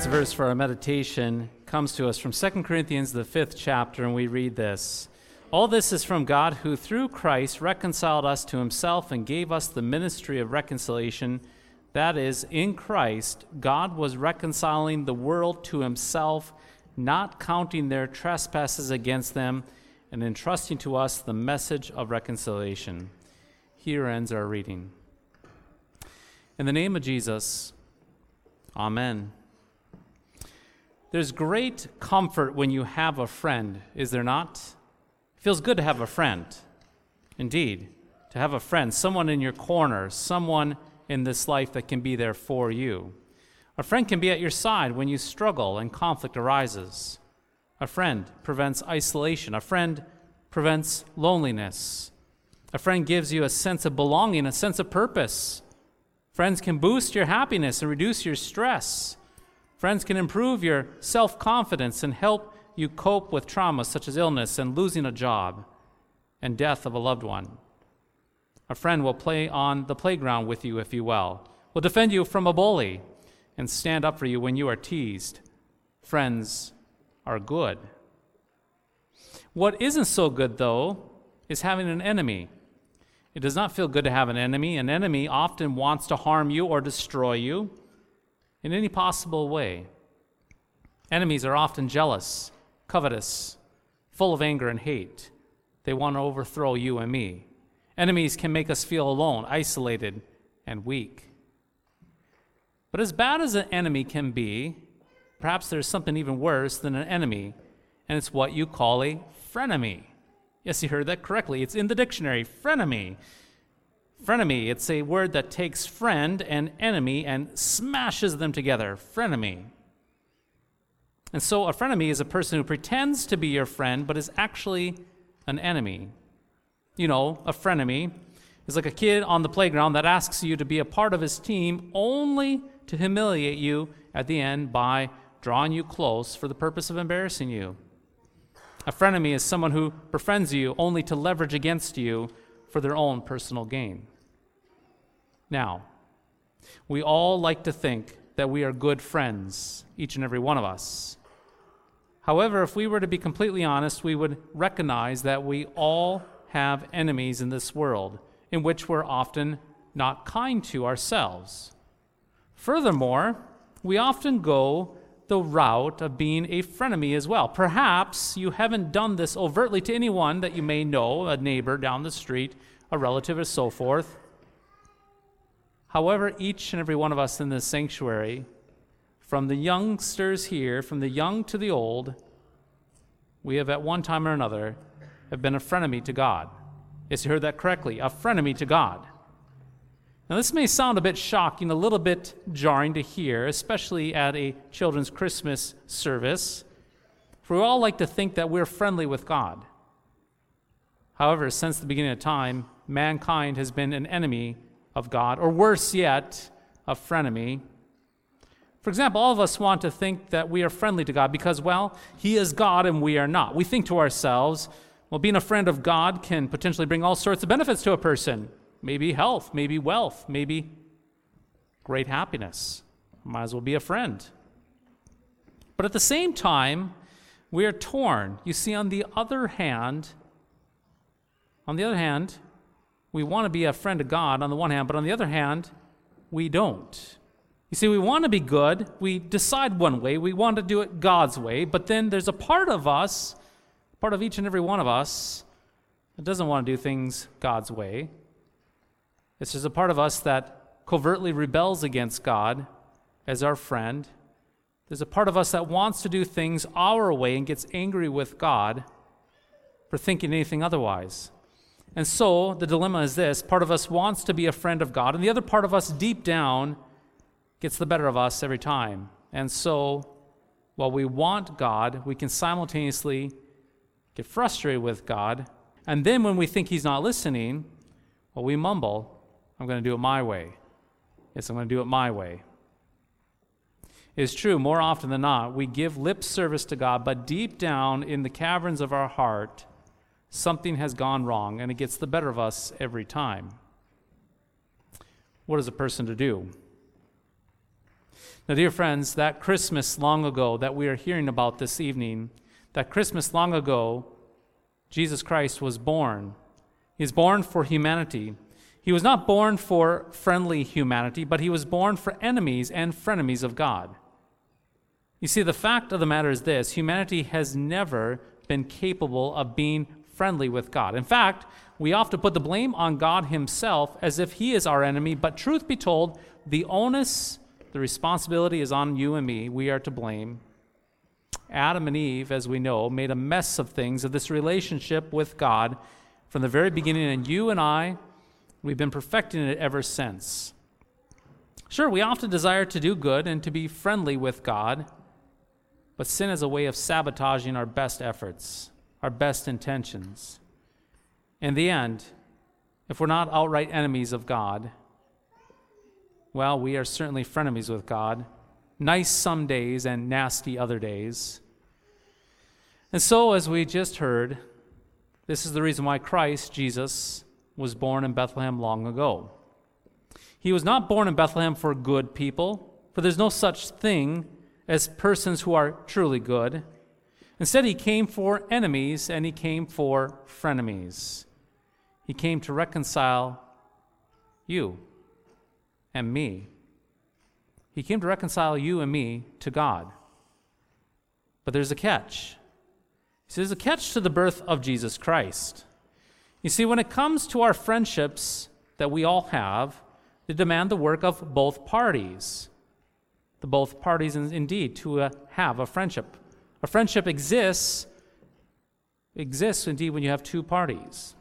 Tonight's verse for our meditation comes to us from 2 Corinthians, the fifth chapter, and we read this. All this is from God, who through Christ reconciled us to himself and gave us the ministry of reconciliation. That is, in Christ, God was reconciling the world to himself, not counting their trespasses against them, and entrusting to us the message of reconciliation. Here ends our reading. In the name of Jesus, Amen. There's great comfort when you have a friend, is there not? It feels good to have a friend. Indeed, to have a friend, someone in your corner, someone in this life that can be there for you. A friend can be at your side when you struggle and conflict arises. A friend prevents isolation. A friend prevents loneliness. A friend gives you a sense of belonging, a sense of purpose. Friends can boost your happiness and reduce your stress. Friends can improve your self confidence and help you cope with traumas such as illness and losing a job and death of a loved one. A friend will play on the playground with you if you will, will defend you from a bully, and stand up for you when you are teased. Friends are good. What isn't so good, though, is having an enemy. It does not feel good to have an enemy. An enemy often wants to harm you or destroy you in any possible way. Enemies are often jealous, covetous, full of anger and hate. They want to overthrow you and me. Enemies can make us feel alone, isolated, and weak. But as bad as an enemy can be, perhaps there's something even worse than an enemy, and it's what you call a frenemy. Yes, you heard that correctly. It's in the dictionary frenemy. Frenemy, it's a word that takes friend and enemy and smashes them together. Frenemy. And so a frenemy is a person who pretends to be your friend but is actually an enemy. You know, a frenemy is like a kid on the playground that asks you to be a part of his team only to humiliate you at the end by drawing you close for the purpose of embarrassing you. A frenemy is someone who befriends you only to leverage against you for their own personal gain. Now, we all like to think that we are good friends, each and every one of us. However, if we were to be completely honest, we would recognize that we all have enemies in this world in which we're often not kind to ourselves. Furthermore, we often go the route of being a frenemy as well. Perhaps you haven't done this overtly to anyone that you may know, a neighbor down the street, a relative, or so forth. However, each and every one of us in this sanctuary, from the youngsters here, from the young to the old, we have at one time or another have been a frenemy to God. Yes, you heard that correctly, a frenemy to God. Now, this may sound a bit shocking, a little bit jarring to hear, especially at a children's Christmas service, for we all like to think that we're friendly with God. However, since the beginning of time, mankind has been an enemy of God, or worse yet, a frenemy. For example, all of us want to think that we are friendly to God because, well, He is God and we are not. We think to ourselves, well, being a friend of God can potentially bring all sorts of benefits to a person maybe health, maybe wealth, maybe great happiness. Might as well be a friend. But at the same time, we are torn. You see, on the other hand, on the other hand, we want to be a friend of God on the one hand, but on the other hand, we don't. You see, we want to be good. We decide one way. We want to do it God's way. But then there's a part of us, part of each and every one of us, that doesn't want to do things God's way. It's just a part of us that covertly rebels against God as our friend. There's a part of us that wants to do things our way and gets angry with God for thinking anything otherwise. And so the dilemma is this part of us wants to be a friend of God, and the other part of us deep down gets the better of us every time. And so, while we want God, we can simultaneously get frustrated with God. And then when we think He's not listening, well, we mumble, I'm going to do it my way. Yes, I'm going to do it my way. It's true, more often than not, we give lip service to God, but deep down in the caverns of our heart, something has gone wrong, and it gets the better of us every time. What is a person to do? Now, dear friends, that Christmas long ago that we are hearing about this evening, that Christmas long ago, Jesus Christ was born. He's born for humanity. He was not born for friendly humanity, but he was born for enemies and frenemies of God. You see, the fact of the matter is this humanity has never been capable of being friendly with God. In fact, we often put the blame on God Himself as if He is our enemy, but truth be told, the onus, the responsibility is on you and me. We are to blame. Adam and Eve, as we know, made a mess of things, of this relationship with God from the very beginning, and you and I, we've been perfecting it ever since. Sure, we often desire to do good and to be friendly with God, but sin is a way of sabotaging our best efforts, our best intentions. In the end, if we're not outright enemies of God, well, we are certainly frenemies with God. Nice some days and nasty other days. And so, as we just heard, this is the reason why Christ, Jesus, was born in Bethlehem long ago. He was not born in Bethlehem for good people, for there's no such thing as persons who are truly good. Instead, he came for enemies and he came for frenemies. He came to reconcile you and me. He came to reconcile you and me to God. But there's a catch. There's a catch to the birth of Jesus Christ. You see, when it comes to our friendships that we all have, they demand the work of both parties the both parties indeed to uh, have a friendship. A friendship exists exists indeed when you have two parties.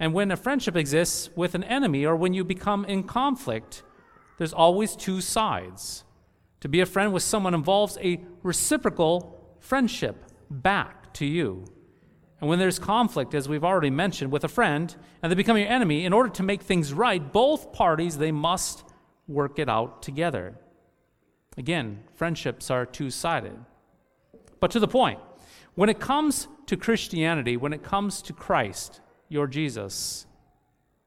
And when a friendship exists with an enemy or when you become in conflict, there's always two sides. To be a friend with someone involves a reciprocal friendship back to you. And when there's conflict, as we've already mentioned, with a friend, and they become your enemy, in order to make things right, both parties, they must work it out together. Again, friendships are two sided. But to the point, when it comes to Christianity, when it comes to Christ, your Jesus,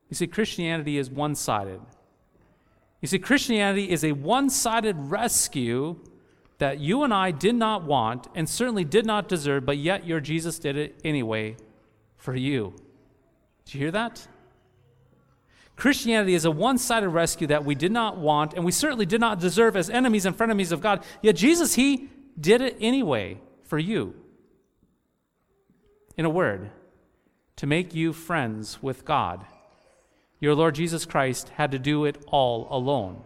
you see, Christianity is one sided. You see, Christianity is a one sided rescue that you and I did not want and certainly did not deserve, but yet your Jesus did it anyway for you. Did you hear that? Christianity is a one sided rescue that we did not want and we certainly did not deserve as enemies and frenemies of God. Yet Jesus, He did it anyway for you. In a word, to make you friends with God. Your Lord Jesus Christ had to do it all alone.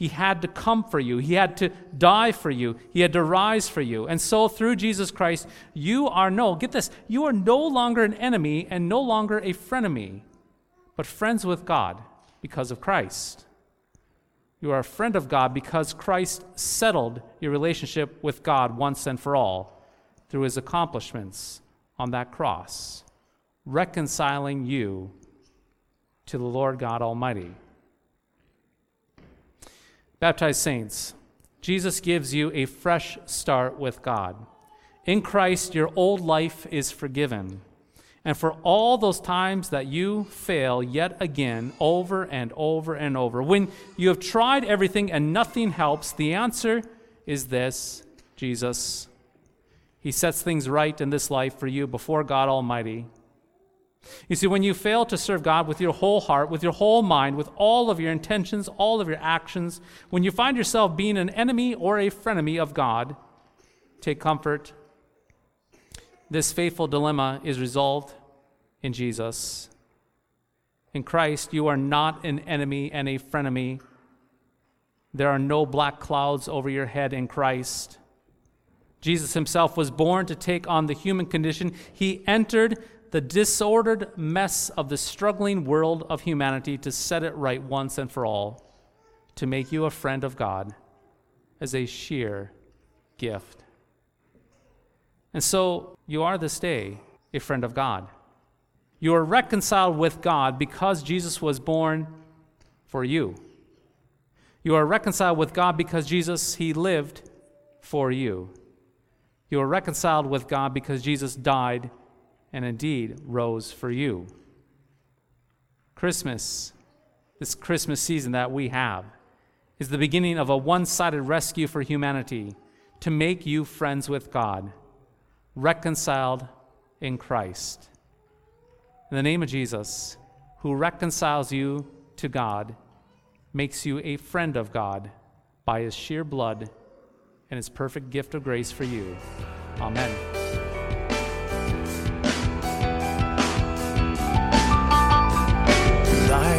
He had to come for you. He had to die for you. He had to rise for you. And so, through Jesus Christ, you are no, get this, you are no longer an enemy and no longer a frenemy but friends with God because of Christ. You are a friend of God because Christ settled your relationship with God once and for all through his accomplishments on that cross, reconciling you to the Lord God Almighty. Baptized saints, Jesus gives you a fresh start with God. In Christ, your old life is forgiven. And for all those times that you fail yet again, over and over and over, when you have tried everything and nothing helps, the answer is this Jesus. He sets things right in this life for you before God Almighty. You see, when you fail to serve God with your whole heart, with your whole mind, with all of your intentions, all of your actions, when you find yourself being an enemy or a frenemy of God, take comfort this faithful dilemma is resolved in Jesus. In Christ, you are not an enemy and a frenemy. There are no black clouds over your head in Christ. Jesus himself was born to take on the human condition. He entered the disordered mess of the struggling world of humanity to set it right once and for all, to make you a friend of God as a sheer gift. And so you are this day a friend of God. You are reconciled with God because Jesus was born for you. You are reconciled with God because Jesus, He lived for you. You are reconciled with God because Jesus died and indeed rose for you. Christmas, this Christmas season that we have, is the beginning of a one sided rescue for humanity to make you friends with God, reconciled in Christ. In the name of Jesus, who reconciles you to God, makes you a friend of God by his sheer blood and his perfect gift of grace for you. Amen.